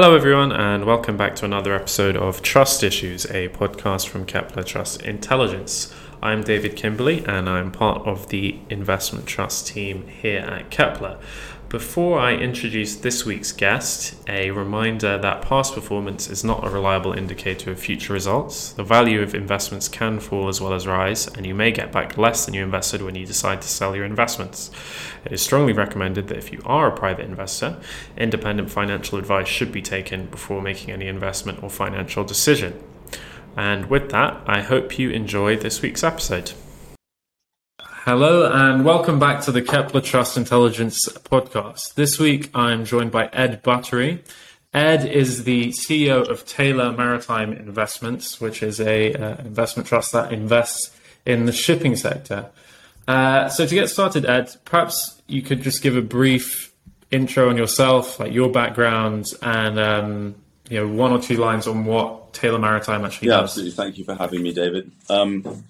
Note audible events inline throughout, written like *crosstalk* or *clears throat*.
Hello, everyone, and welcome back to another episode of Trust Issues, a podcast from Kepler Trust Intelligence. I'm David Kimberley, and I'm part of the investment trust team here at Kepler. Before I introduce this week's guest, a reminder that past performance is not a reliable indicator of future results. The value of investments can fall as well as rise, and you may get back less than you invested when you decide to sell your investments. It is strongly recommended that if you are a private investor, independent financial advice should be taken before making any investment or financial decision. And with that, I hope you enjoy this week's episode. Hello and welcome back to the Kepler Trust Intelligence podcast. This week I'm joined by Ed Buttery. Ed is the CEO of Taylor Maritime Investments, which is a uh, investment trust that invests in the shipping sector. Uh, so to get started, Ed, perhaps you could just give a brief intro on yourself, like your background, and um, you know one or two lines on what Taylor Maritime actually yeah, does. absolutely. Thank you for having me, David. Um,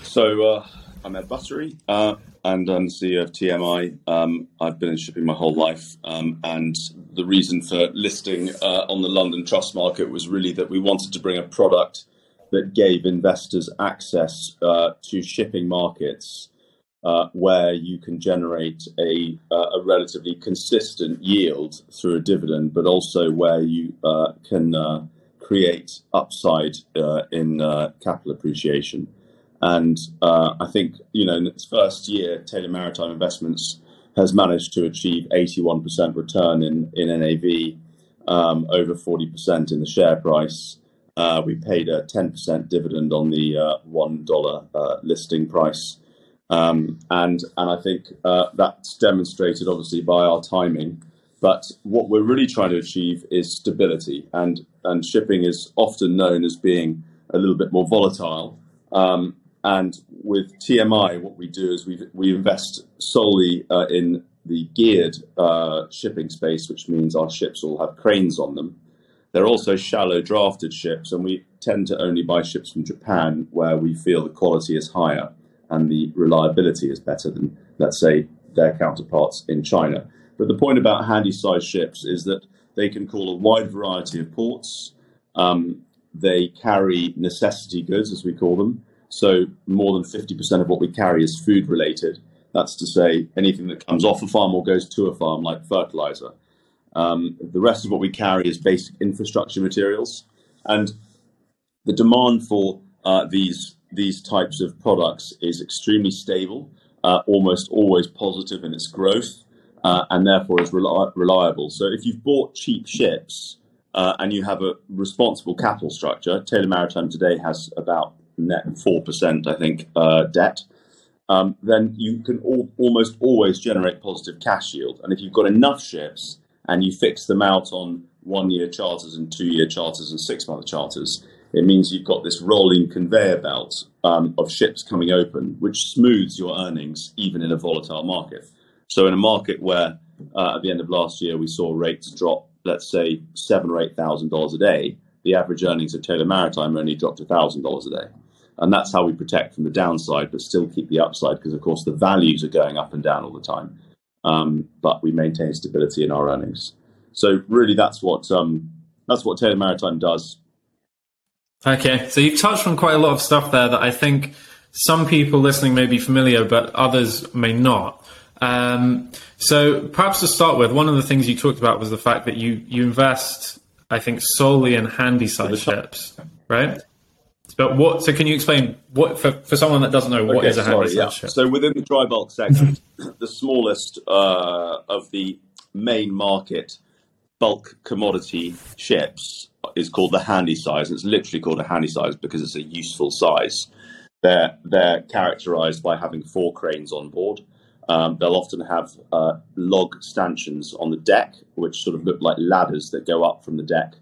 so. Uh, I'm Ed Buttery, uh, and I'm the CEO of TMI. Um, I've been in shipping my whole life, um, and the reason for listing uh, on the London trust market was really that we wanted to bring a product that gave investors access uh, to shipping markets uh, where you can generate a, uh, a, relatively consistent yield through a dividend, but also where you uh, can create upside in capital appreciation. And uh, I think, you know, in its first year, Taylor Maritime Investments has managed to achieve 81% return in, in NAV, um, over 40% in the share price. Uh, we paid a 10% dividend on the uh, $1 uh, listing price. Um, and, and I think uh, that's demonstrated obviously by our timing. But what we're really trying to achieve is stability. And, and shipping is often known as being a little bit more volatile. Um, and with TMI, what we do is we we invest solely uh, in the geared uh, shipping space, which means our ships all have cranes on them. They're also shallow drafted ships, and we tend to only buy ships from Japan where we feel the quality is higher and the reliability is better than, let's say, their counterparts in China. But the point about handy sized ships is that they can call a wide variety of ports. Um, they carry necessity goods, as we call them. So more than 50% of what we carry is food related. That's to say, anything that comes off a farm or goes to a farm, like fertilizer. Um, the rest of what we carry is basic infrastructure materials, and the demand for uh, these these types of products is extremely stable, uh, almost always positive in its growth, uh, and therefore is reli- reliable. So if you've bought cheap ships uh, and you have a responsible capital structure, Taylor Maritime today has about net 4%, I think, uh, debt, um, then you can almost always generate positive cash yield. And if you've got enough ships and you fix them out on one year charters and two year charters and six month charters, it means you've got this rolling conveyor belt um, of ships coming open, which smooths your earnings even in a volatile market. So, in a market where uh, at the end of last year we saw rates drop, let's say seven or eight thousand dollars a day, the average earnings of Taylor Maritime only dropped thousand dollars a day. And that's how we protect from the downside, but still keep the upside because, of course, the values are going up and down all the time. Um, but we maintain stability in our earnings. So really, that's what um, that's what Taylor Maritime does. Okay, so you've touched on quite a lot of stuff there that I think some people listening may be familiar, but others may not. Um, so perhaps to start with, one of the things you talked about was the fact that you you invest, I think, solely in handy size ships, right? But what? So can you explain what for, for someone that doesn't know what okay, is a sorry, yeah. So within the dry bulk segment, *clears throat* the smallest uh, of the main market bulk commodity ships is called the handy size. It's literally called a handy size because it's a useful size. They're they're characterized by having four cranes on board. Um, they'll often have uh, log stanchions on the deck, which sort of look like ladders that go up from the deck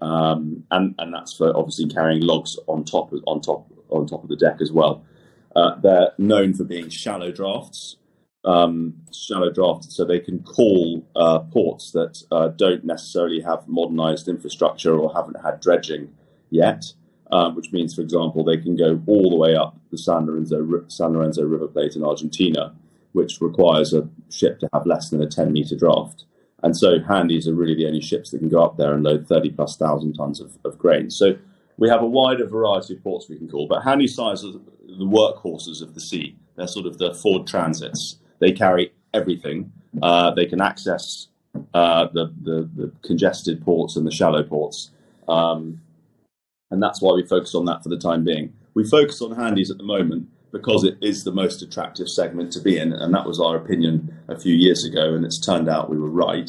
um, and and that's for obviously carrying logs on top of, on top on top of the deck as well. Uh, they're known for being shallow drafts, um, shallow drafted, so they can call uh, ports that uh, don't necessarily have modernised infrastructure or haven't had dredging yet. Um, which means, for example, they can go all the way up the San Lorenzo, San Lorenzo River Plate in Argentina, which requires a ship to have less than a 10 meter draft And so handies are really the only ships that can go up there and load 30 plus thousand tons of, of grain. So we have a wider variety of ports we can call, but handysize are the workhorses of the sea. They're sort of the Ford Transits. They carry everything. Uh, they can access uh, the, the, the, congested ports and the shallow ports. Um, and that's why we focus on that for the time being. We focus on handies at the moment because it is the most attractive segment to be in, and that was our opinion a few years ago, and it's turned out we were right.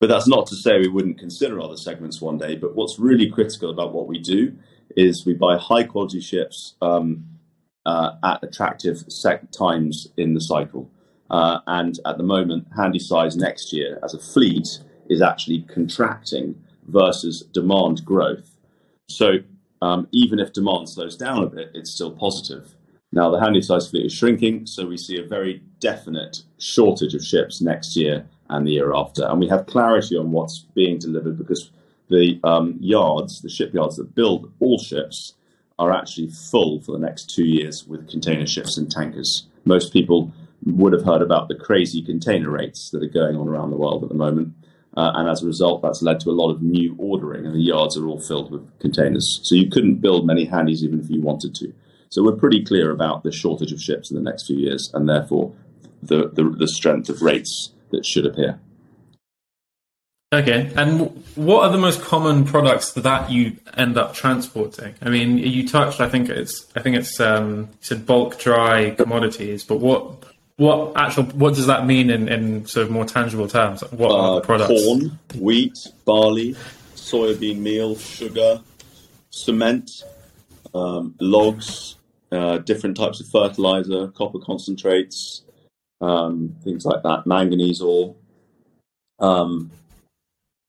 But that's not to say we wouldn't consider other segments one day. But what's really critical about what we do is we buy high quality ships um, uh, at attractive sec- times in the cycle. Uh, and at the moment, Handysize next year as a fleet is actually contracting versus demand growth. So um, even if demand slows down a bit, it's still positive. Now, the Handysize fleet is shrinking, so we see a very definite shortage of ships next year and the year after. And we have clarity on what's being delivered because the um, yards, the shipyards that build all ships, are actually full for the next two years with container ships and tankers. Most people would have heard about the crazy container rates that are going on around the world at the moment. Uh, and as a result, that's led to a lot of new ordering, and the yards are all filled with containers. So you couldn't build many handies even if you wanted to. So we're pretty clear about the shortage of ships in the next few years, and therefore the, the, the strength of rates that should appear. Okay, and what are the most common products that you end up transporting? I mean, you touched. I think it's. I think it's. Um, you said bulk dry commodities, but what what actual what does that mean in, in sort of more tangible terms? What uh, are the products? Corn, wheat, barley, soybean meal, sugar, cement, um, logs, uh, different types of fertilizer, copper concentrates, um, things like that, manganese ore. Um,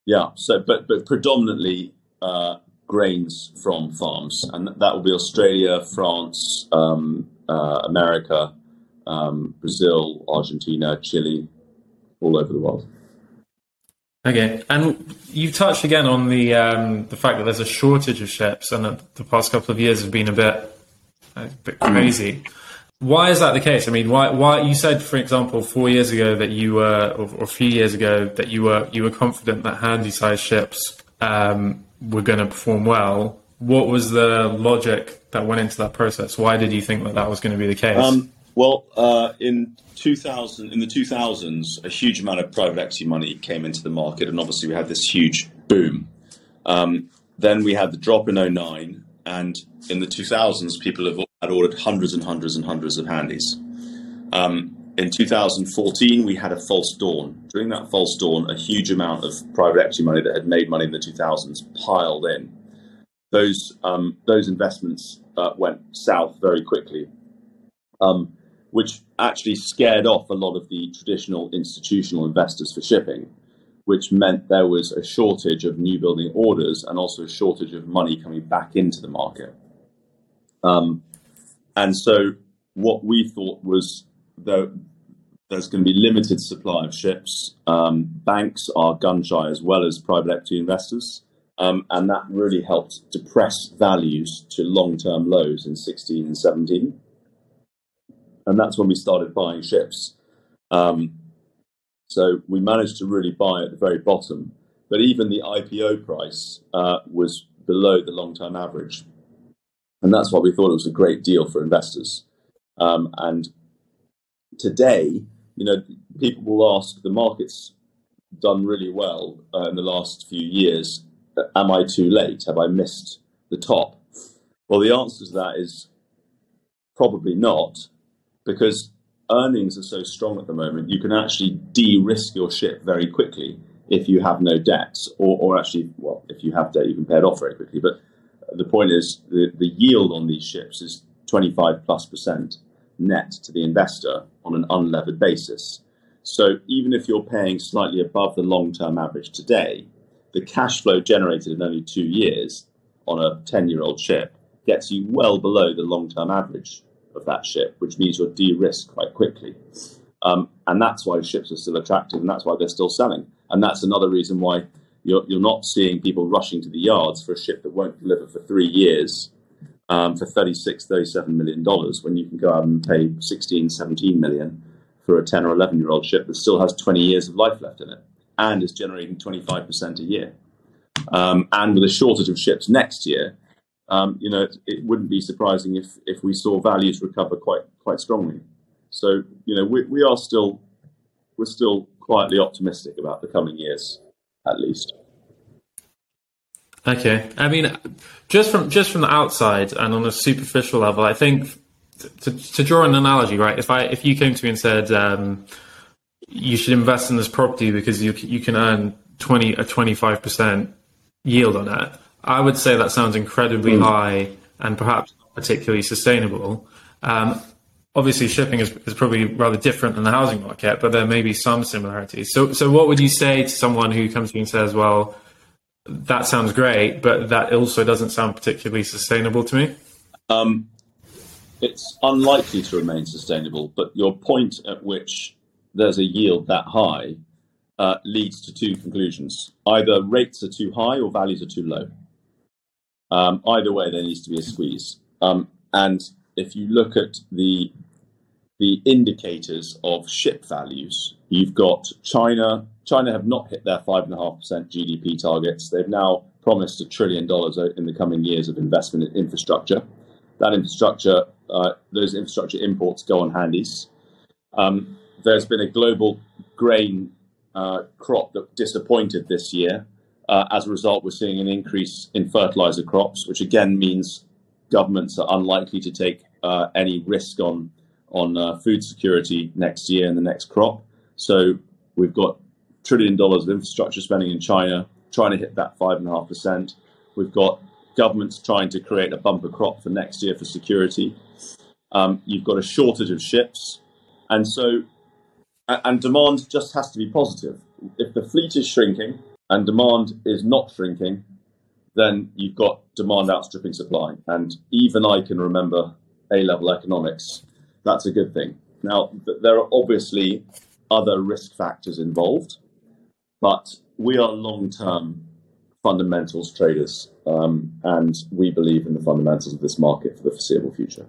yeah. So, but but predominantly uh, grains from farms, and that will be Australia, France, um, uh, America, um, Brazil, Argentina, Chile, all over the world. Okay, and you touched again on the um, the fact that there's a shortage of ships, and that the past couple of years have been a bit a bit crazy. Why is that the case? I mean, why? Why you said, for example, four years ago that you were, or, or a few years ago that you were, you were confident that handy-sized ships um, were going to perform well. What was the logic that went into that process? Why did you think that that was going to be the case? Um, well, uh, in 2000, in the 2000s, a huge amount of private equity money came into the market, and obviously we had this huge boom. Um, then we had the drop in 09, and in the 2000s, people have had ordered hundreds and hundreds and hundreds of handies. Um, in 2014, we had a false dawn. During that false dawn, a huge amount of private equity money that had made money in the 2000s piled in. Those um, those investments uh, went south very quickly, um, which actually scared off a lot of the traditional institutional investors for shipping, which meant there was a shortage of new building orders and also a shortage of money coming back into the market. Um, and so what we thought was that there's going to be limited supply of ships. Um, banks are gun shy as well as private equity investors. Um, and that really helped depress values to long-term lows in 16 and 17. And that's when we started buying ships. Um, so we managed to really buy at the very bottom. But even the IPO price uh, was below the long-term average. And that's why we thought it was a great deal for investors. Um, and today, you know, people will ask, the market's done really well uh, in the last few years. Am I too late? Have I missed the top? Well, the answer to that is probably not, because earnings are so strong at the moment. You can actually de-risk your ship very quickly if you have no debts, or, or actually, well, if you have debt, you can pay it off very quickly. But the point is the, the yield on these ships is 25 plus percent net to the investor on an unlevered basis. So even if you're paying slightly above the long term average today, the cash flow generated in only two years on a 10 year old ship gets you well below the long term average of that ship, which means you're de risked quite quickly. Um, and that's why ships are still attractive and that's why they're still selling. And that's another reason why you're, you're not seeing people rushing to the yards for a ship that won't deliver for three years um, for 36, 37 million dollars when you can go out and pay 16, 17 million for a 10 or 11 year old ship that still has 20 years of life left in it and is generating 25% a year. Um, and with a shortage of ships next year, um, you know, it, it, wouldn't be surprising if, if we saw values recover quite quite strongly. So, you know, we, we are still we're still quietly optimistic about the coming years, at least. Okay, I mean, just from just from the outside and on a superficial level, I think to, to draw an analogy, right? If I if you came to me and said um, you should invest in this property because you you can earn twenty a twenty five percent yield on it, I would say that sounds incredibly mm. high and perhaps not particularly sustainable. Um, obviously, shipping is, is probably rather different than the housing market, but there may be some similarities. So, so what would you say to someone who comes to you and says, "Well, that sounds great, but that also doesn't sound particularly sustainable to me"? Um, it's unlikely to remain sustainable. But your point at which there's a yield that high uh, leads to two conclusions: either rates are too high or values are too low. Um, either way, there needs to be a squeeze. Um, and if you look at the the indicators of ship values, you've got China. China have not hit their five and a half percent GDP targets. They've now promised a trillion dollars in the coming years of investment in infrastructure. That infrastructure, uh, those infrastructure imports go on handies. Um, there's been a global grain uh, crop that disappointed this year. Uh, as a result, we're seeing an increase in fertilizer crops, which again means governments are unlikely to take uh, any risk on on uh, food security next year and the next crop. So we've got trillion dollars of infrastructure spending in China, trying to hit that five and a half percent. We've got governments trying to create a bumper crop for next year for security. Um, you've got a shortage of ships, and so and demand just has to be positive. If the fleet is shrinking and demand is not shrinking, then you've got demand outstripping supply. And even I can remember A level economics. That's a good thing. Now, there are obviously other risk factors involved, but we are long term fundamentals traders, um, and we believe in the fundamentals of this market for the foreseeable future.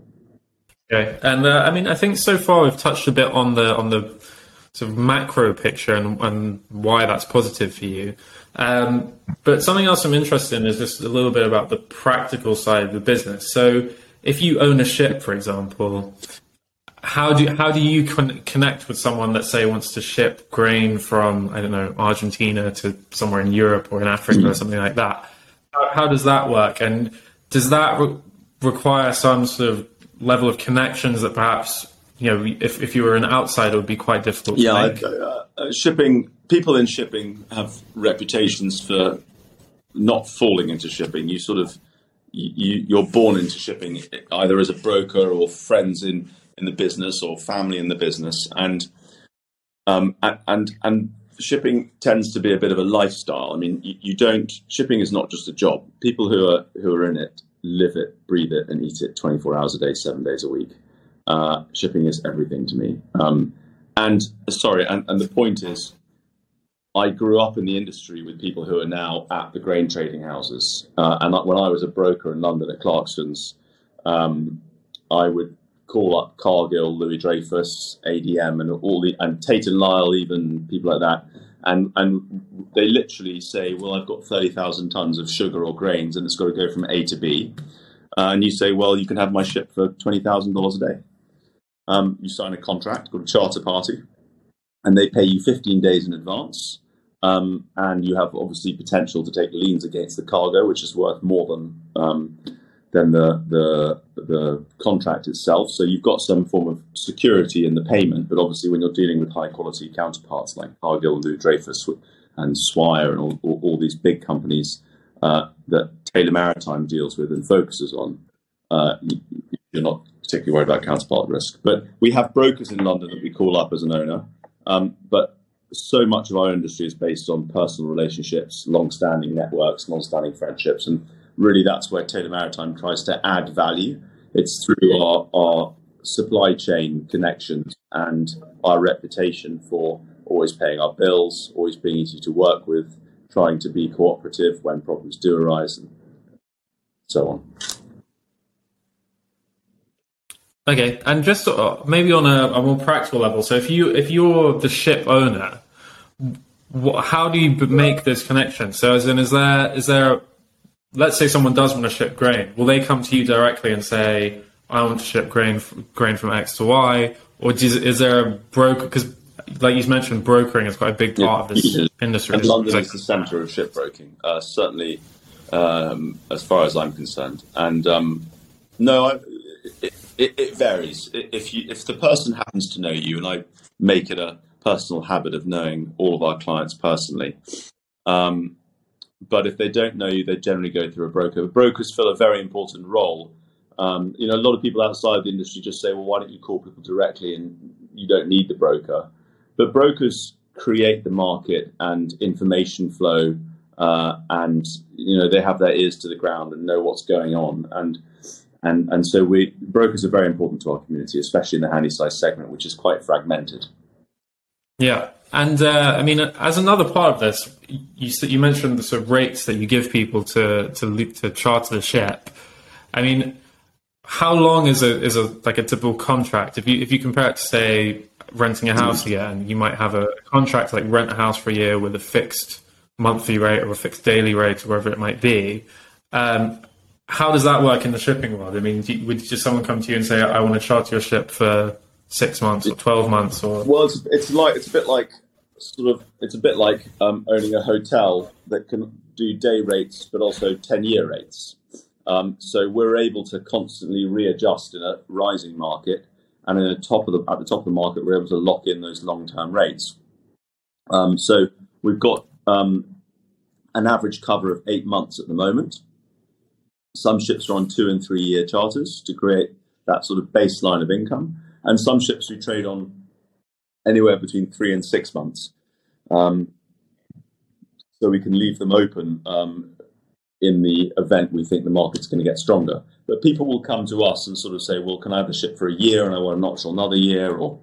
Okay, and uh, I mean, I think so far we've touched a bit on the on the sort of macro picture and, and why that's positive for you. Um, but something else I'm interested in is just a little bit about the practical side of the business. So, if you own a ship, for example, how do how do you con- connect with someone that say wants to ship grain from I don't know Argentina to somewhere in Europe or in Africa or something like that? How, how does that work? And does that re- require some sort of level of connections that perhaps you know if, if you were an outsider would be quite difficult yeah, uh, uh, shipping people in shipping have reputations for not falling into shipping. You sort of you, you're born into shipping either as a broker or friends in in the business or family in the business, and um, and and shipping tends to be a bit of a lifestyle. I mean, you, you, don't shipping is not just a job. People who are who are in it live it, breathe it, and eat it 24 hours a day, seven days a week. Uh, shipping is everything to me. Um, and sorry, and, and the point is, I grew up in the industry with people who are now at the grain trading houses. Uh, and when I was a broker in London at Clarkson's, um, I would call up Cargill, Louis Dreyfus, ADM, and all the and Tate and Lyle, even people like that, and and they literally say, "Well, I've got thirty thousand tons of sugar or grains, and it's got to go from A to B," uh, and you say, "Well, you can have my ship for twenty thousand dollars a day." Um, you sign a contract called a charter party, and they pay you fifteen days in advance. Um, and you have obviously potential to take liens against the cargo, which is worth more than um, than the, the the contract itself. So you've got some form of security in the payment, but obviously when you're dealing with high quality counterparts like Cargill, Louis Dreyfus, and Swire, and all, all, all these big companies uh, that Taylor Maritime deals with and focuses on, uh, you're not particularly worried about counterpart risk. But we have brokers in London that we call up as an owner, um, but so much of our industry is based on personal relationships, long-standing networks, long-standing friendships, and really that's where Taylor Maritime tries to add value. It's through our, our supply chain connections and our reputation for always paying our bills, always being easy to work with, trying to be cooperative when problems do arise, and so on. Okay, and just uh, maybe on a, a, more practical level. So if you if you're the ship owner, what, how do you make this connection? So, as in, is there is there, let's say someone does want to ship grain, will they come to you directly and say, I want to ship grain grain from X to Y, or is, is there a broker? Because, like you mentioned, brokering is quite a big part yeah. of this industry. And London is the centre of shipbroking, uh, certainly, um, as far as I'm concerned. And um, no, I, it, it, it varies. If you if the person happens to know you, and I make it a personal habit of knowing all of our clients personally. Um, but if they don't know you, they generally go through a broker. Brokers fill a very important role. Um, you know, a lot of people outside the industry just say, "Well, why don't you call people directly and you don't need the broker?" But brokers create the market and information flow, uh, and you know they have their ears to the ground and know what's going on. And and and so we brokers are very important to our community, especially in the handy size segment, which is quite fragmented. Yeah, and uh, I mean, as another part of this, you you mentioned the sort of rates that you give people to to to charter the ship. I mean, how long is a is a like a typical contract? If you if you compare it to say renting a house again, you might have a contract like rent a house for a year with a fixed monthly rate or a fixed daily rate or whatever it might be. Um, how does that work in the shipping world? I mean, you, would just someone come to you and say, "I want to charter your ship for six months or twelve months or well it's, it's like it's a bit like sort of it's a bit like um, owning a hotel that can do day rates but also 10 year rates. Um, so we're able to constantly readjust in a rising market and in the top of the at the top of the market we're able to lock in those long term rates. Um, so we've got um, an average cover of eight months at the moment some ships are on two and three year charters to create that sort of baseline of income and some ships we trade on anywhere between three and six months. Um, so we can leave them open um, in the event we think the market's going to get stronger. But people will come to us and sort of say, "Well, can I have the ship for a year and I want to notch another year?" Or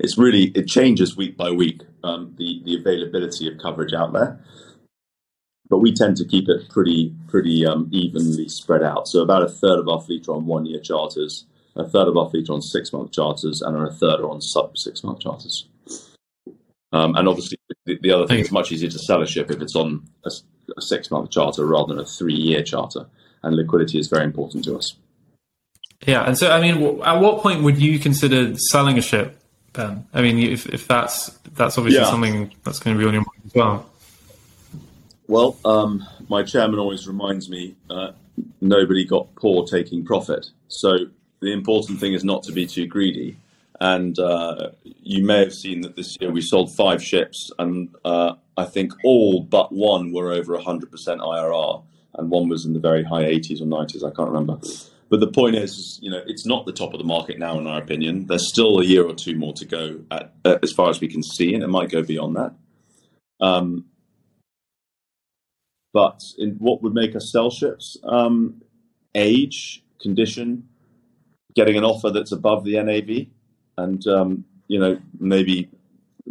it's really it changes week by week um, the the availability of coverage out there. But we tend to keep it pretty pretty um, evenly spread out. So about a third of our fleet are on one year charters a third of our fleet are on six month charters, and a third are on sub six month charters. Um, and obviously, the, the, other thing is much easier to sell a ship if it's on a, a six month charter rather than a three year charter. And liquidity is very important to us. Yeah, and so I mean, at what point would you consider selling a ship? Then, I mean, if, if that's that's obviously yeah. something that's going to be on your mind as well. Well, um, my chairman always reminds me uh, nobody got poor taking profit. So the important thing is not to be too greedy. And uh, you may have seen that this year we sold five ships, and uh, I think all but one were over 100% IRR, and one was in the very high 80s or 90s. I can't remember. But the point is, you know, it's not the top of the market now, in our opinion. There's still a year or two more to go, at, uh, as far as we can see, and it might go beyond that. Um, but in what would make us sell ships? Um, age, condition, getting an offer that's above the NAV, and um, you know maybe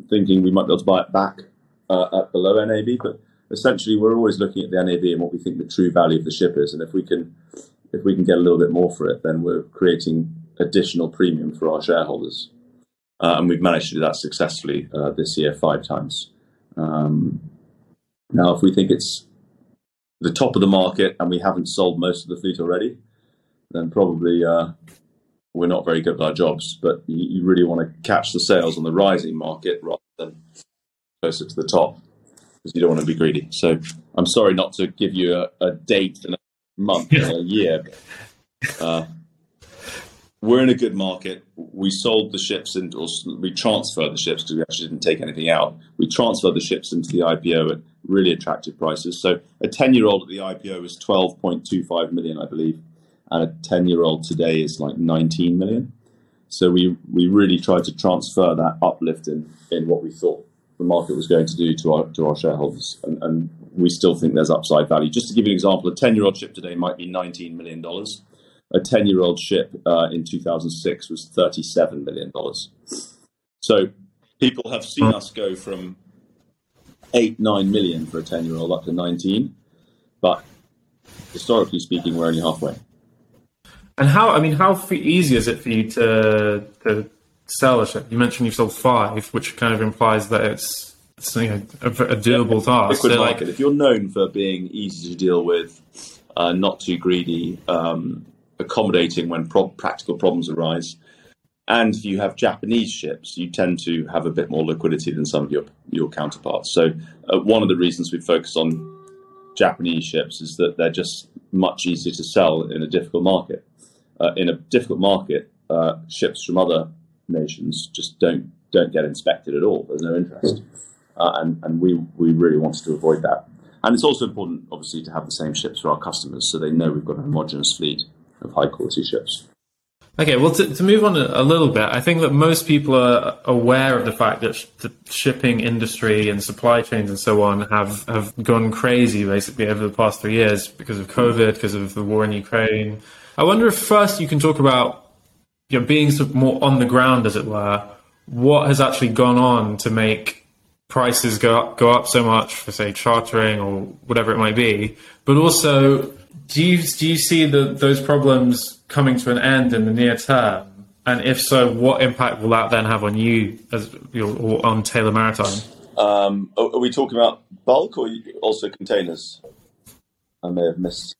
thinking we might be able to buy it back uh, at below NAV. But essentially, we're always looking at the NAV and what we think the true value of the ship is, and if we can if we can get a little bit more for it, then we're creating additional premium for our shareholders. Uh, and we've managed to do that successfully uh, this year five times. Um, now, if we think it's the top of the market and we haven't sold most of the fleet already, then probably uh, we're not very good at our jobs, but you, you, really want to catch the sales on the rising market rather than closer to the top because you don't want to be greedy. So I'm sorry not to give you a, a date and a month and a year. But, uh, we're in a good market. We sold the ships and we transferred the ships because we actually didn't take anything out. We transferred the ships into the IPO at really attractive prices. So a 10 year old at the IPO was 12.25 million, I believe and a 10 year old today is like 19 million. So we, we really tried to transfer that uplift in, in what we thought the market was going to do to our, to our shareholders. And, and we still think there's upside value. Just to give you an example, a 10 year old ship today might be $19 million. A 10 year old ship uh, in 2006 was $37 million. So people have seen us go from 8, 9 million for a 10 year old up to 19. But historically speaking, we're only halfway. And how? I mean, how easy is it for you to to sell a ship? You mentioned you've sold five, which kind of implies that it's you know, a, a, doable task. Liquid so market. Like, if you're known for being easy to deal with, uh, not too greedy, um, accommodating when pro- practical problems arise, and if you have Japanese ships, you tend to have a bit more liquidity than some of your your counterparts. So uh, one of the reasons we focus on Japanese ships is that they're just much easier to sell in a difficult market. Uh, in a difficult market, uh, ships from other nations just don't don't get inspected at all. There's no interest, uh, and and we we really wanted to avoid that. And it's also important, obviously, to have the same ships for our customers, so they know we've got a homogenous fleet of high quality ships. Okay, well, to, to move on a, little bit, I think that most people are aware of the fact that sh- the shipping industry and supply chains and so on have, have gone crazy basically over the past three years because of COVID, because of the war in Ukraine. I wonder if first you can talk about you know, being sort of more on the ground, as it were, what has actually gone on to make prices go up, go up so much for, say, chartering or whatever it might be, but also do you do you see the, those problems coming to an end in the near term? And if so, what impact will that then have on you as or on Taylor Maritime? Um, are we talking about bulk or also containers? I may have missed.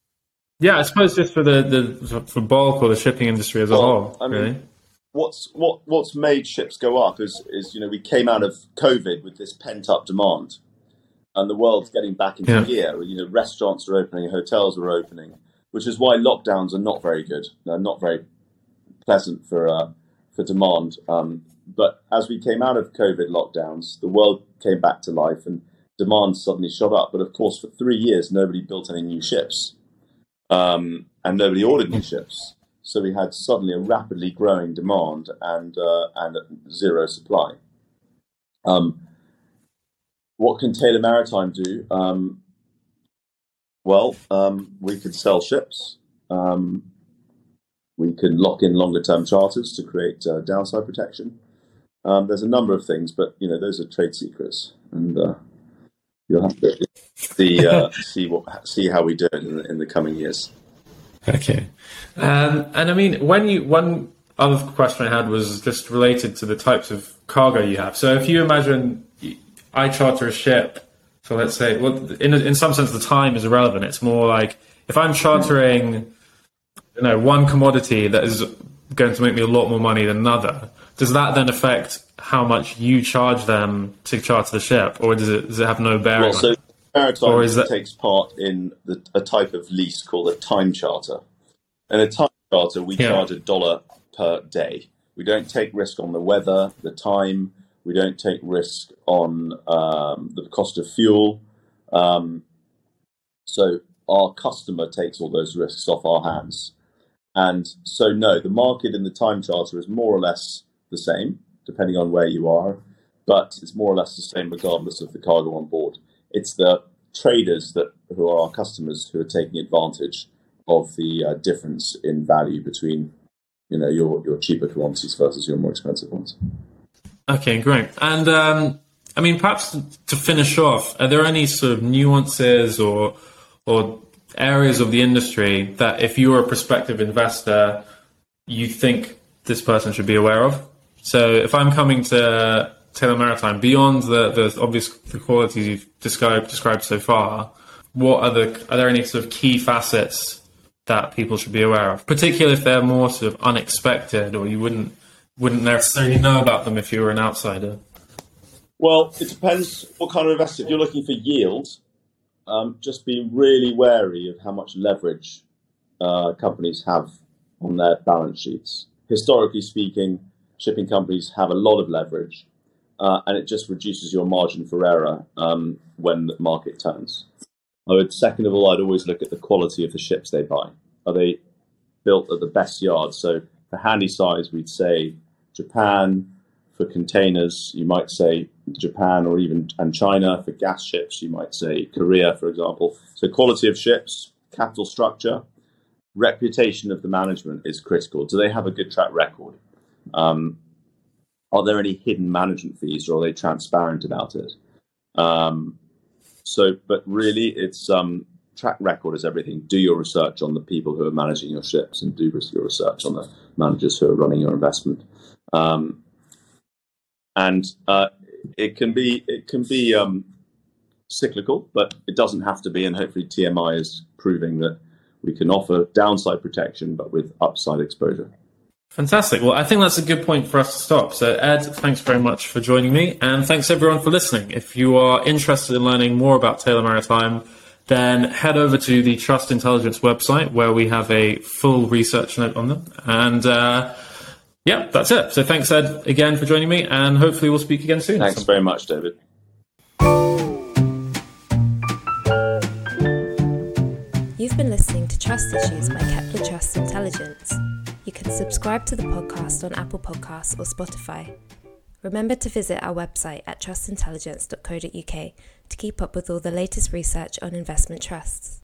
Yeah, I suppose just for the, the for bulk or the shipping industry as well, a whole. I mean. What's what what's made ships go up is is you know we came out of COVID with this pent up demand and the world's getting back into yeah. gear. You know, restaurants are opening, hotels are opening, which is why lockdowns are not very good. They're not very pleasant for uh, for demand. Um, but as we came out of COVID lockdowns, the world came back to life and demand suddenly shot up. But of course, for three years, nobody built any new ships, um, and nobody ordered new ships. So we had suddenly a rapidly growing demand and uh, and zero supply. Um, what can Taylor Maritime do? Um, well, um, we can sell ships. Um, we can lock in longer term charters to create uh, downside protection. Um, there's a number of things, but you know those are trade secrets, and uh, you'll have to see uh, *laughs* see what see how we do it in the, in the coming years. Okay, um, and I mean when you one other question I had was just related to the types of cargo you have. So if you imagine I charter a ship. So let's say, well, in in some sense, the time is irrelevant. It's more like if I'm chartering, you know, one commodity that is going to make me a lot more money than another. Does that then affect how much you charge them to charter the ship, or does it does it have no bearing? Well, so maritime or is that... takes part in the, a type of lease called a time charter. And a time charter, we yeah. charge a dollar per day. We don't take risk on the weather, the time, we don't take risk on um, the cost of fuel. Um, so our customer takes all those risks off our hands. And so, no, the market in the time charter is more or less the same, depending on where you are, but it's more or less the same regardless of the cargo on board. It's the traders that who are our customers who are taking advantage of the uh, difference in value between you know your your cheaper commodities versus your more expensive ones. Okay, great. And um, I mean, perhaps to finish off, are there any sort of nuances or or areas of the industry that, if you are a prospective investor, you think this person should be aware of? So, if I'm coming to Taylor Maritime, beyond the, the obvious the qualities you've described described so far, what are the are there any sort of key facets that people should be aware of, particularly if they're more sort of unexpected or you wouldn't wouldn't necessarily know about them if you were an outsider? Well, it depends what kind of investor. If you're looking for yield, um, just be really wary of how much leverage uh, companies have on their balance sheets. Historically speaking, shipping companies have a lot of leverage, uh, and it just reduces your margin for error um, when the market turns. I would, second of all, I'd always look at the quality of the ships they buy. Are they built at the best yard? So for handy size, we'd say Japan. For containers, you might say Japan or even and China. For gas ships, you might say Korea, for example. So quality of ships, capital structure, reputation of the management is critical. Do they have a good track record? Um, are there any hidden management fees, or are they transparent about it? Um, so, but really, it's um, track record is everything. Do your research on the people who are managing your ships, and do your research on the managers who are running your investment. Um, and uh, it can be it can be um, cyclical, but it doesn't have to be. And hopefully, TMI is proving that we can offer downside protection, but with upside exposure. Fantastic. Well, I think that's a good point for us to stop. So, Ed, thanks very much for joining me, and thanks everyone for listening. If you are interested in learning more about Taylor Maritime, then head over to the Trust Intelligence website where we have a full research note on them. And uh, yeah, that's it. So, thanks, Ed, again for joining me, and hopefully we'll speak again soon. Thanks very much, David. You've been listening to Trust Issues by Kepler Trust Intelligence. You can subscribe to the podcast on Apple Podcasts or Spotify. Remember to visit our website at trustintelligence.co.uk to keep up with all the latest research on investment trusts.